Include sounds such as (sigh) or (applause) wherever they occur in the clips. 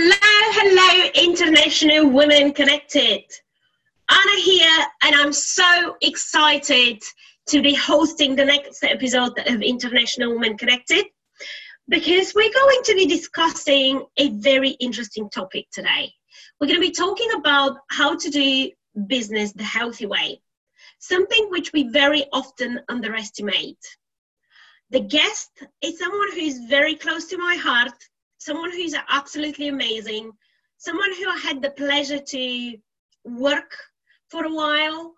Hello, hello, International Women Connected. Anna here, and I'm so excited to be hosting the next episode of International Women Connected because we're going to be discussing a very interesting topic today. We're going to be talking about how to do business the healthy way, something which we very often underestimate. The guest is someone who is very close to my heart, someone who is absolutely amazing, someone who I had the pleasure to work for a while,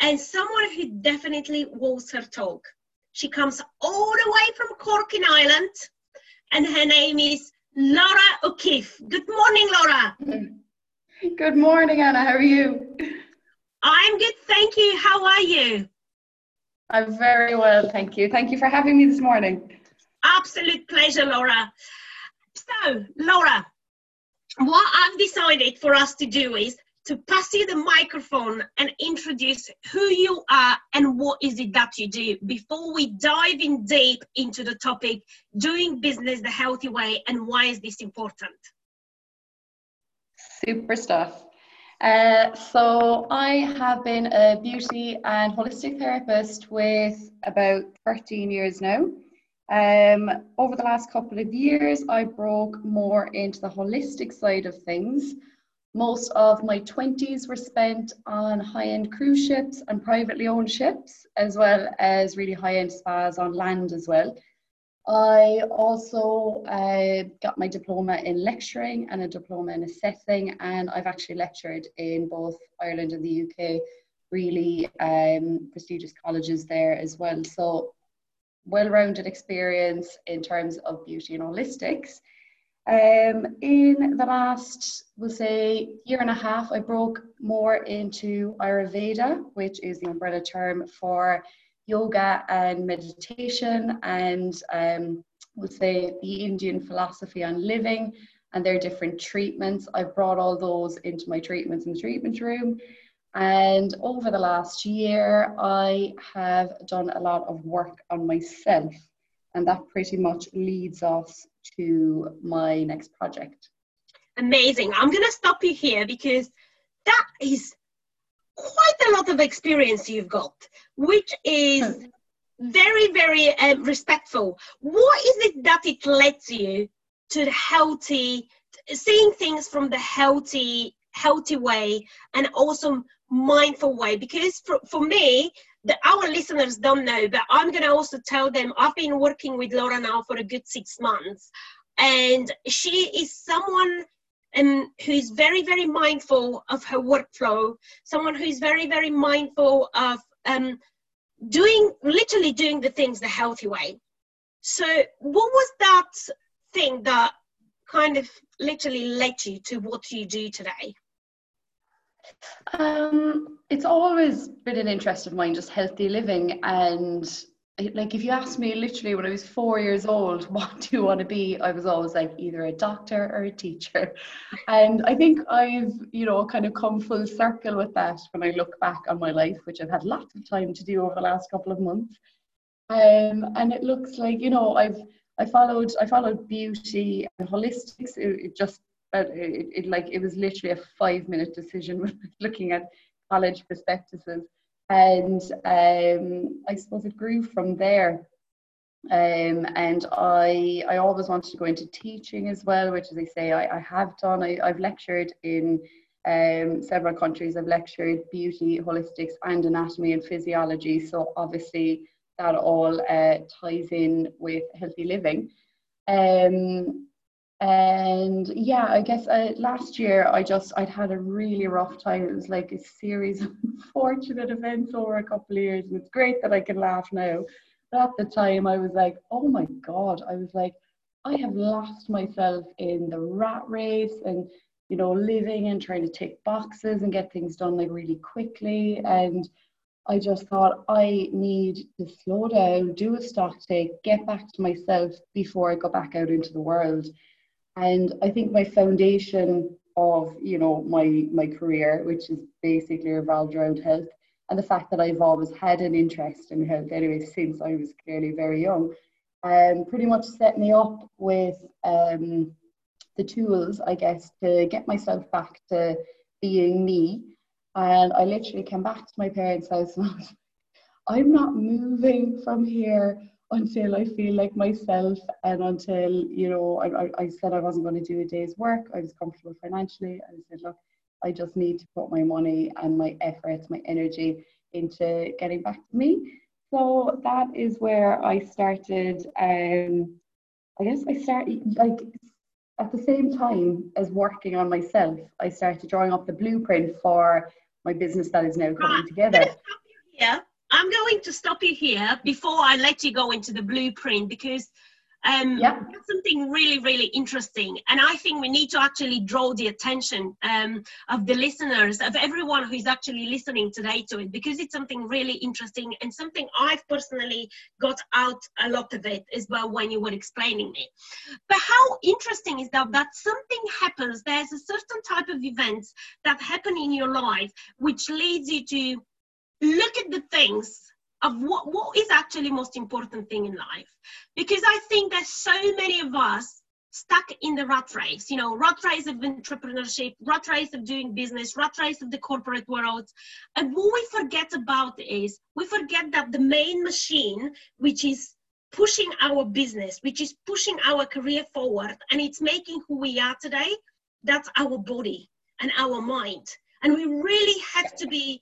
and someone who definitely walks her talk. She comes all the way from Cork in Ireland, and her name is Laura O'Keefe. Good morning, Laura. Good morning, Anna. How are you? I'm good, thank you. How are you? I'm very well, thank you. Thank you for having me this morning. Absolute pleasure, Laura. So, Laura, what I've decided for us to do is to pass you the microphone and introduce who you are and what is it that you do before we dive in deep into the topic doing business the healthy way and why is this important? Super stuff. Uh, so i have been a beauty and holistic therapist with about 13 years now um, over the last couple of years i broke more into the holistic side of things most of my 20s were spent on high end cruise ships and privately owned ships, as well as really high end spas on land as well. I also uh, got my diploma in lecturing and a diploma in assessing, and I've actually lectured in both Ireland and the UK, really um, prestigious colleges there as well. So, well rounded experience in terms of beauty and holistics. Um, in the last, we'll say, year and a half, I broke more into Ayurveda, which is the umbrella term for yoga and meditation, and um, we'll say the Indian philosophy on living and their different treatments. I've brought all those into my treatments in the treatment room. And over the last year, I have done a lot of work on myself and that pretty much leads us to my next project. Amazing. I'm going to stop you here because that is quite a lot of experience you've got, which is very, very um, respectful. What is it that it lets you to the healthy, seeing things from the healthy, healthy way and also mindful way? Because for, for me, the, our listeners don't know, but I'm going to also tell them I've been working with Laura now for a good six months, and she is someone um, who is very, very mindful of her workflow, someone who is very, very mindful of um, doing, literally doing the things the healthy way. So, what was that thing that kind of literally led you to what you do today? Um, it's always been an interest of mine, just healthy living. And like, if you asked me literally when I was four years old, (laughs) what do you want to be? I was always like either a doctor or a teacher. And I think I've, you know, kind of come full circle with that when I look back on my life, which I've had lots of time to do over the last couple of months. Um, and it looks like, you know, I've I followed I followed beauty and holistics. It, it just but it, it, like it was literally a five minute decision looking at college prospectuses. And um, I suppose it grew from there. Um, and I I always wanted to go into teaching as well which as I say I, I have done. I, I've lectured in um, several countries. I've lectured beauty holistics and anatomy and physiology. So obviously that all uh, ties in with healthy living. Um, and yeah i guess uh, last year i just i'd had a really rough time. It was like a series of (laughs) unfortunate events over a couple of years and it's great that i can laugh now. But at the time i was like oh my god i was like i have lost myself in the rat race and you know living and trying to tick boxes and get things done like really quickly. And I just thought I need to slow down, do a stock take, get back to myself before I go back out into the world. And I think my foundation of, you know, my my career, which is basically revolved around health, and the fact that I've always had an interest in health anyway since I was clearly very young, um, pretty much set me up with um, the tools, I guess, to get myself back to being me. And I literally came back to my parents' house and I was, I'm not moving from here until I feel like myself and until, you know, I, I, I said I wasn't going to do a day's work. I was comfortable financially. I said, look, I just need to put my money and my efforts, my energy into getting back to me. So that is where I started. Um, I guess I started like at the same time as working on myself. I started drawing up the blueprint for my business that is now coming together. (laughs) Yeah, I'm going to stop you here before I let you go into the blueprint because um, yeah. That's something really, really interesting. And I think we need to actually draw the attention um, of the listeners, of everyone who's actually listening today to it, because it's something really interesting and something I've personally got out a lot of it as well when you were explaining it. But how interesting is that that something happens, there's a certain type of events that happen in your life which leads you to look at the things of what, what is actually most important thing in life. Because i think there's so many of us stuck in the rat race you know rat race of entrepreneurship rat race of doing business rat race of the corporate world. And what we forget about is we forget that the main machine which is pushing our business which is pushing our career forward and it's making who we are today that's our body and our mind. And we really have to be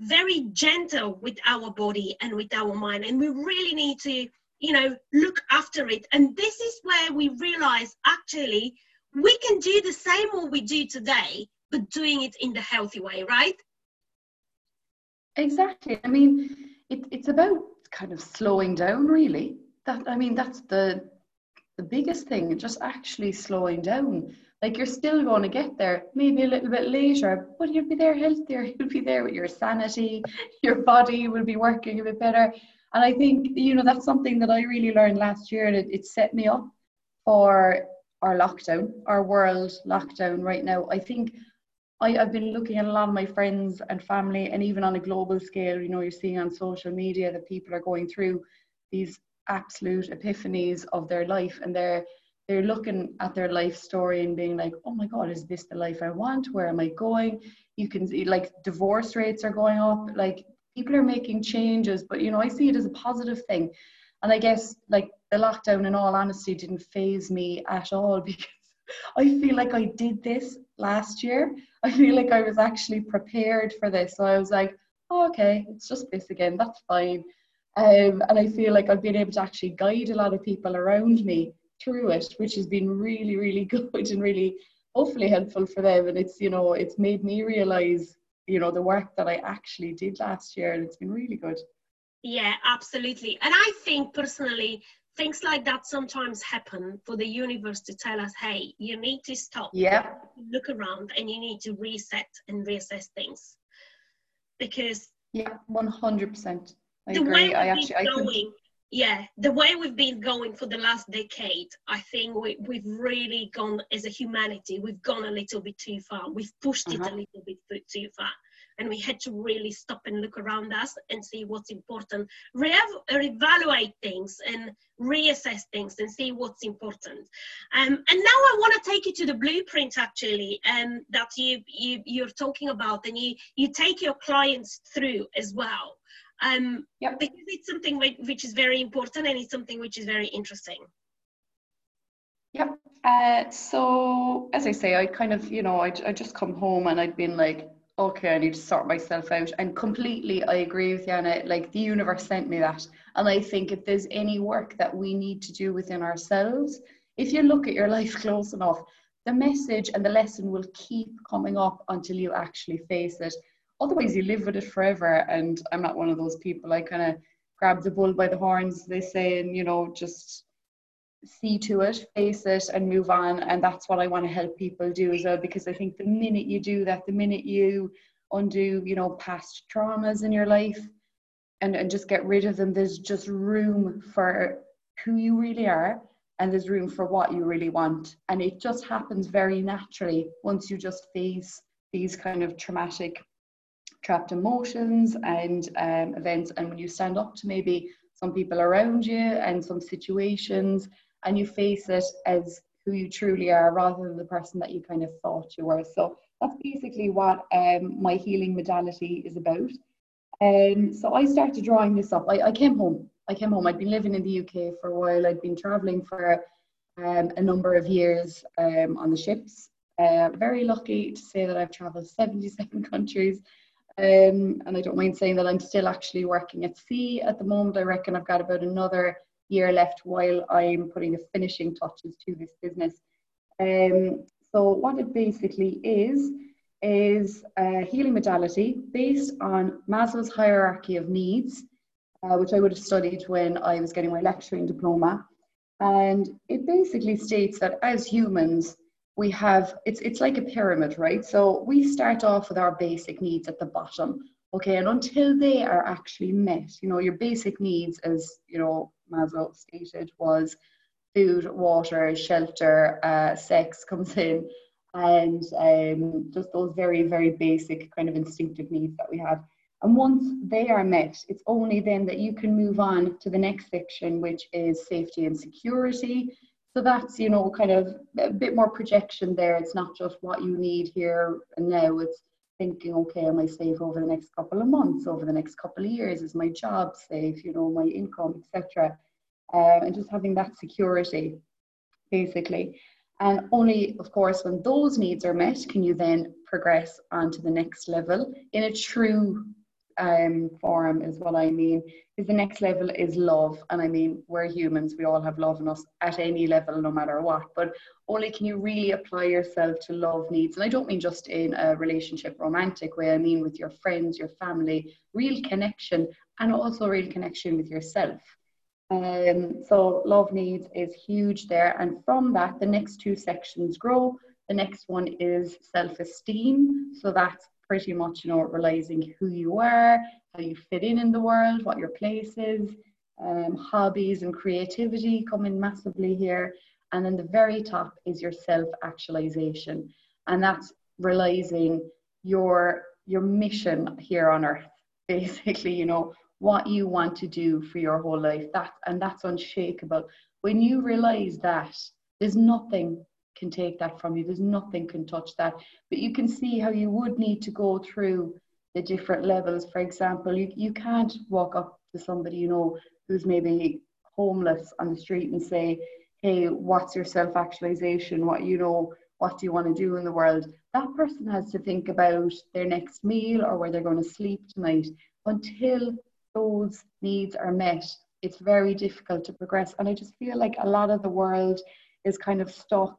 very gentle with our body and with our mind. And we really need to you know look after it. And this is where we realize actually we can do the same what we do today but doing it in the healthy way right? Exactly. I mean it, it's about kind of slowing down really. That i mean that's the the biggest thing just actually slowing down like you're still going to get there, maybe a little bit later, but you'll be there healthier. (laughs) You'll be there with your sanity. Your body will be working a bit better. And I think, you know, that's something that I really learned last year and it, it set me up for our lockdown, our world lockdown right now. I think I, have been looking at a lot of my friends and family, and even on a global scale, you know, you're seeing on social media that people are going through these absolute epiphanies of their life and they're they're looking at their life story and being like, oh my God, is this the life I want? Where am I going? You can see like divorce rates are going up, like people are making changes, but you know, I see it as a positive thing. And I guess like the lockdown, in all honesty, didn't phase me at all (laughs) because I feel like I did this last year. I feel like I was actually prepared for this. So I was like, oh, okay, it's just this again, that's fine. Um, and I feel like I've been able to actually guide a lot of people around me through it, which has been really, really (laughs) good and really hopefully helpful for them. And it's, you know, it's made me realize, you know, the work that I actually did last year and it's been really good. Yeah, absolutely. And I think personally, things like that sometimes happen for the universe to tell us, hey, you need to stop. Yeah. Look around and you need to reset and reassess things. Because Yeah, one hundred percent. I agree. I actually I going, yeah, the way we've been going for the last decade, I think we, we've really gone as a humanity, we've gone a little bit too far. We've pushed uh-huh. it a little bit too far. And we had to really stop and look around us and see what's important, Re- reevaluate things and reassess things and see what's important. Um, and now I want to take you to the blueprint actually um, that you, you, you're talking about and you, you take your clients through as well um, yep. because it's something which is very important and it's something which is very interesting. Yep. Uh, so as I say, I kind of, you know, I I just come home and I'd been like, okay, I need to sort myself out. And completely, I agree with Jana. Like the universe sent me that, and I think if there's any work that we need to do within ourselves, if you look at your life (laughs) close enough, the message and the lesson will keep coming up until you actually face it otherwise you live with it forever and i'm not one of those people. I kind of grab the bull by the horns they say and you know just see to it face it and move on. And that's what i want to help people do as well because i think the minute you do that the minute you undo you know past traumas in your life and, and just get rid of them there's just room for who you really are and there's room for what you really want. And it just happens very naturally once you just face these kind of traumatic trapped emotions and um, events. And when you stand up to maybe some people around you and some situations and you face it as who you truly are rather than the person that you kind of thought you were. So that's basically what um, my healing modality is about. Um, so I started drawing this up. I, I came home. I came home. I'd been living in the UK for a while. I'd been traveling for um, a number of years um, on the ships. Uh, very lucky to say that I've traveled (laughs) 77 countries. Um, and I don't mind saying that I'm still actually working at sea at the moment. I reckon I've got about another year left while I'm putting the finishing touches to this business. Um, so what it basically is, is a healing modality based on Maslow's hierarchy of needs, uh, which I would have studied when I was getting my lecturing diploma. And it basically states that as humans, we have it's it's like a pyramid, right? So we start off with our basic needs at the bottom, okay, and until they are actually met, you know, your basic needs, as you know, Maslow stated, was food, water, shelter, uh, sex comes in, and um, just those very very basic kind of instinctive needs that we have. And once they are met, it's only then that you can move on to the next section, which is safety and security. So that's, you know, kind of a bit more projection there. It's not just what you need here and now. It's thinking, okay, am I safe over the next couple of months, over the next couple of years? Is my job safe? You know, my income, etc. Um, and just having that security, basically. And only, of course, when those needs are met, can you then progress on to the next level in a true um, form is what I mean. Is the next level is love, and I mean we're humans. We all have love in us at any level, no matter what. But only can you really apply yourself to love needs, and I don't mean just in a relationship, romantic way. I mean with your friends, your family, real connection, and also real connection with yourself. Um, so love needs is huge there, and from that, the next two sections grow. The next one is self-esteem. So that's pretty much, you know, realizing who you are, how you fit in in the world, what your place is. Um, hobbies and creativity come in massively here. And then the very top is your self actualization. And that's realizing your your mission here on earth (laughs) basically you know what you want to do for your whole life that and that's unshakable when you realize that there's nothing can take that from you. There's nothing can touch that. But you can see how you would need to go through the different levels. For example, you, you can't walk up to somebody you know who's maybe homeless on the street and say, Hey, what's your self actualization? What you know, what do you want to do in the world? That person has to think about their next meal or where they're going to sleep tonight. Until those needs are met, it's very difficult to progress. And I just feel like a lot of the world is kind of stuck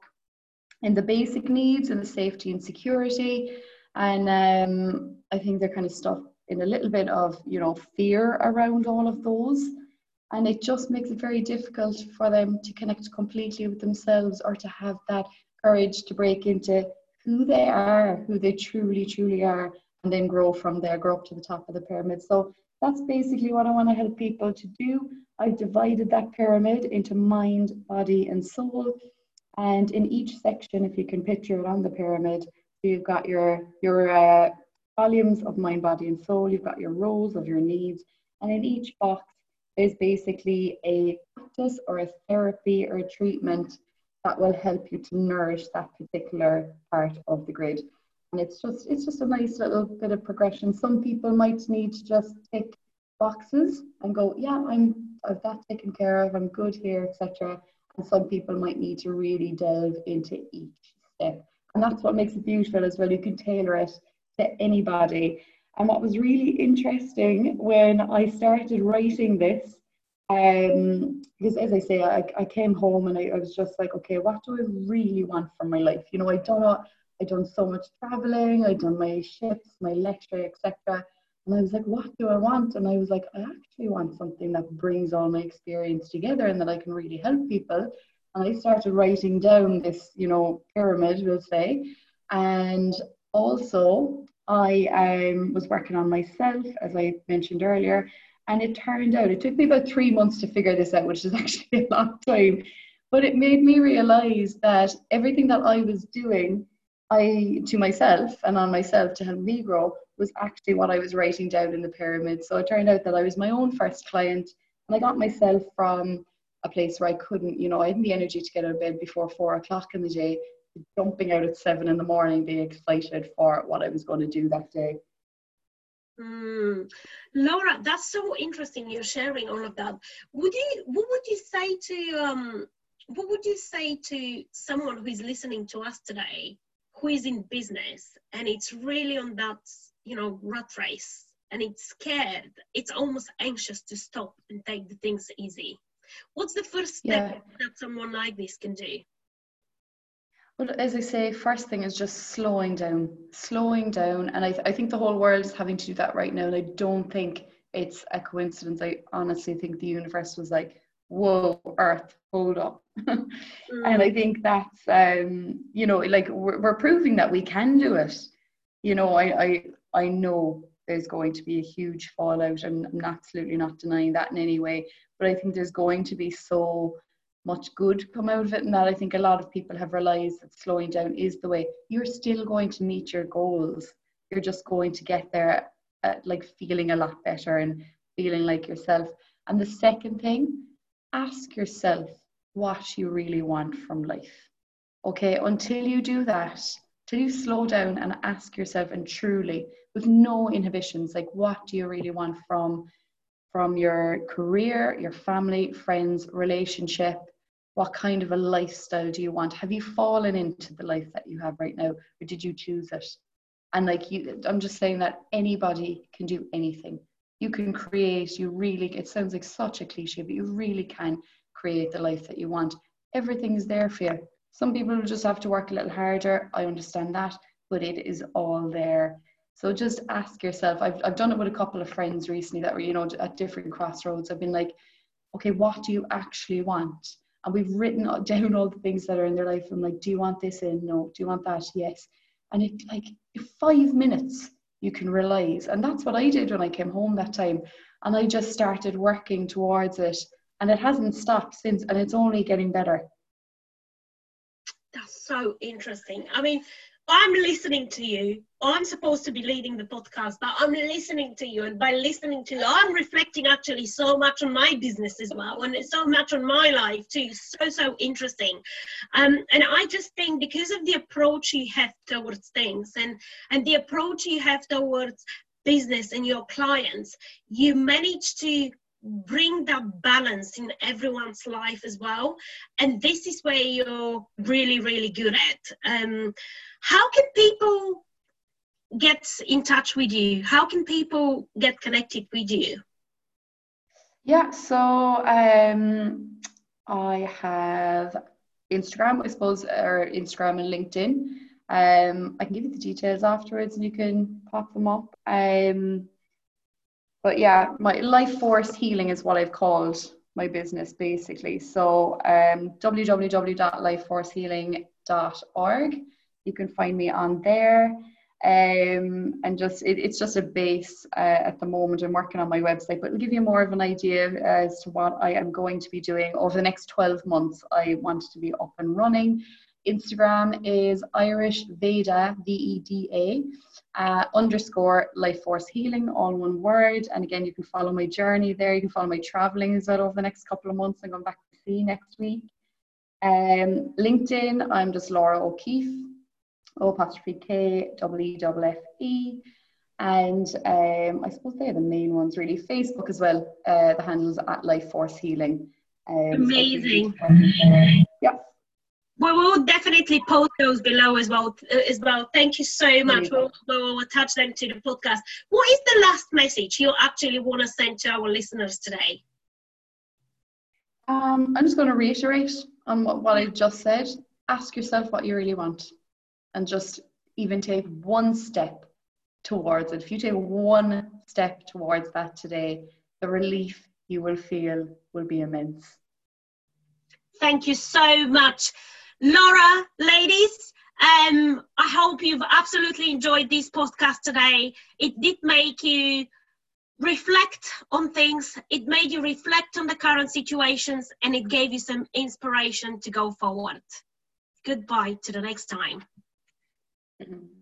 in the basic needs and the safety and security. And um, I think they're kind of stuck in a little bit of, you know, fear around all of those. And it just makes it very difficult for them to connect completely with themselves or to have that courage to break into who they are, who they truly, truly are, and then grow from there, grow up to the top of the pyramid. So that's basically what I want to help people to do. I've divided that pyramid into mind, body, and soul. And in each section, if you can picture it on the pyramid, you've got your, your uh, volumes of mind, body, and soul, you've got your rows of your needs, and in each box, there's basically a practice or a therapy or a treatment that will help you to nourish that particular part of the grid. And it's just it's just a nice little bit of progression. Some people might need to just tick boxes and go, yeah, I'm I've that taken care of, I'm good here, etc. And some people might need to really delve into each step. And that's what makes it beautiful as well. You can tailor it to anybody. And what was really interesting when I started writing this, um, because as I say, I, I came home and I, I was just like, okay, what do I really want from my life? You know, I don't know, I've done so much traveling, I've done my shifts, my lecture, etc. And I was like, what do I want? And I was like, I actually want something that brings all my experience together and that I can really help people. And I started writing down this, you know, pyramid, we'll say. And also, I um, was working on myself, as I mentioned earlier. And it turned out, it took me about three months to figure this out, which is (laughs) actually a long time. But it made me realize that everything that I was doing I to myself and on myself to help me grow was actually what I was writing down in the pyramid. So it turned out that I was my own first client and I got myself from a place where I couldn't, you know, I hadn't the energy to get out of bed before four o'clock in the day, jumping out at seven in the morning, being excited for what I was going to do that day. Mm. Laura, that's so interesting. You're sharing all of that. Would you, what would you say to, um, what would you say to someone who is listening to us today, who is in business and it's really on that, you know, rat race and it's scared, it's almost anxious to stop and take the things easy? What's the first step yeah. that someone like this can do? Well, as I say, first thing is just slowing down, slowing down. And I, th- I think the whole world is having to do that right now. And I don't think it's a coincidence. I honestly think the universe was like, whoa, Earth, hold up. mm. (laughs) And I think that's, um, you know, like we're, we're proving that we can do it. You know, I, I, I know there's going to be a huge fallout. And I'm absolutely not denying that in any way. But I think there's going to be so much good come out of it and that I think a lot of people have realized that slowing down is the way. You're still going to meet your goals. You're just going to get there uh, like feeling a lot better and feeling like yourself. And the second thing ask yourself what you really want from life. Okay until you do that till you slow down and ask yourself and truly with no inhibitions like what do you really want from from your career, your family, friends, relationship, what kind of a lifestyle do you want? Have you fallen into the life that you have right now or did you choose it? And like you i'm just saying that anybody can do anything. You can create you really it sounds like such a cliche but you really can create the life that you want. Everything is there for you. Some people just have to work a little harder. I understand that but it is all there so just ask yourself i've, I've done it with a couple of friends recently that were you know at different crossroads i've been like okay what do you actually want and we've written (laughs) down all the things that are in their life. I'm like, do you want this in? No. Do you want that? Yes. And it like five minutes you can realize. And that's what I did when I came home that time. And I just started working towards it. And it hasn't stopped since. And it's only getting better. That's so interesting. I mean, I'm listening to you. I'm supposed to be leading the podcast, but I'm listening to you. And by listening to you, I'm reflecting actually so much on my business as well, and so much on my life too. So, so interesting. Um, and I just think because of the approach you have towards things and, and the approach you have towards business and your clients, you manage to bring that balance in everyone's life as well. And this is where you're really, really good at. Um, how can people get in touch with you? How can people get connected with you? Yeah, so um, I have Instagram, I suppose, or Instagram and LinkedIn. Um, I can give you the details afterwards and you can pop them up. Um, but yeah, my life force healing is what I've called my business basically. So um, www.lifeforcehealing.org you can find me on there. Um, and just it, it's just a base uh, at the moment. I'm working on my website, but it'll give you more of an idea as to what I am going to be doing over the next 12 months. I want to be up and running. Instagram is Irish Veda, V E D A, uh, underscore Life Force Healing, all one word. And again, you can follow my journey there. You can follow my traveling as well over the next couple of months. I'm going back to sea next week. Um, LinkedIn, I'm just Laura O'Keefe. O apostrophe K W E W F E. And um, I suppose they're the main ones really. Facebook as well, uh, the handles at Life Force Healing. Um, Amazing. So yeah. Well, we'll definitely post those below as well. Uh, as well, thank you so much. We'll, we'll attach them to the podcast. What is the last message you actually want to send to our listeners today? Um, I'm just going to reiterate on what, what I just said. Ask yourself what you really want and just even take one step towards it. If you take one step towards that today, the relief you will feel will be immense. Thank you so much. Laura, ladies, um, I hope you've absolutely enjoyed this podcast today. It did make you reflect on things, it made you reflect on the current situations, and it gave you some inspiration to go forward. Goodbye to the next time. Mm-hmm.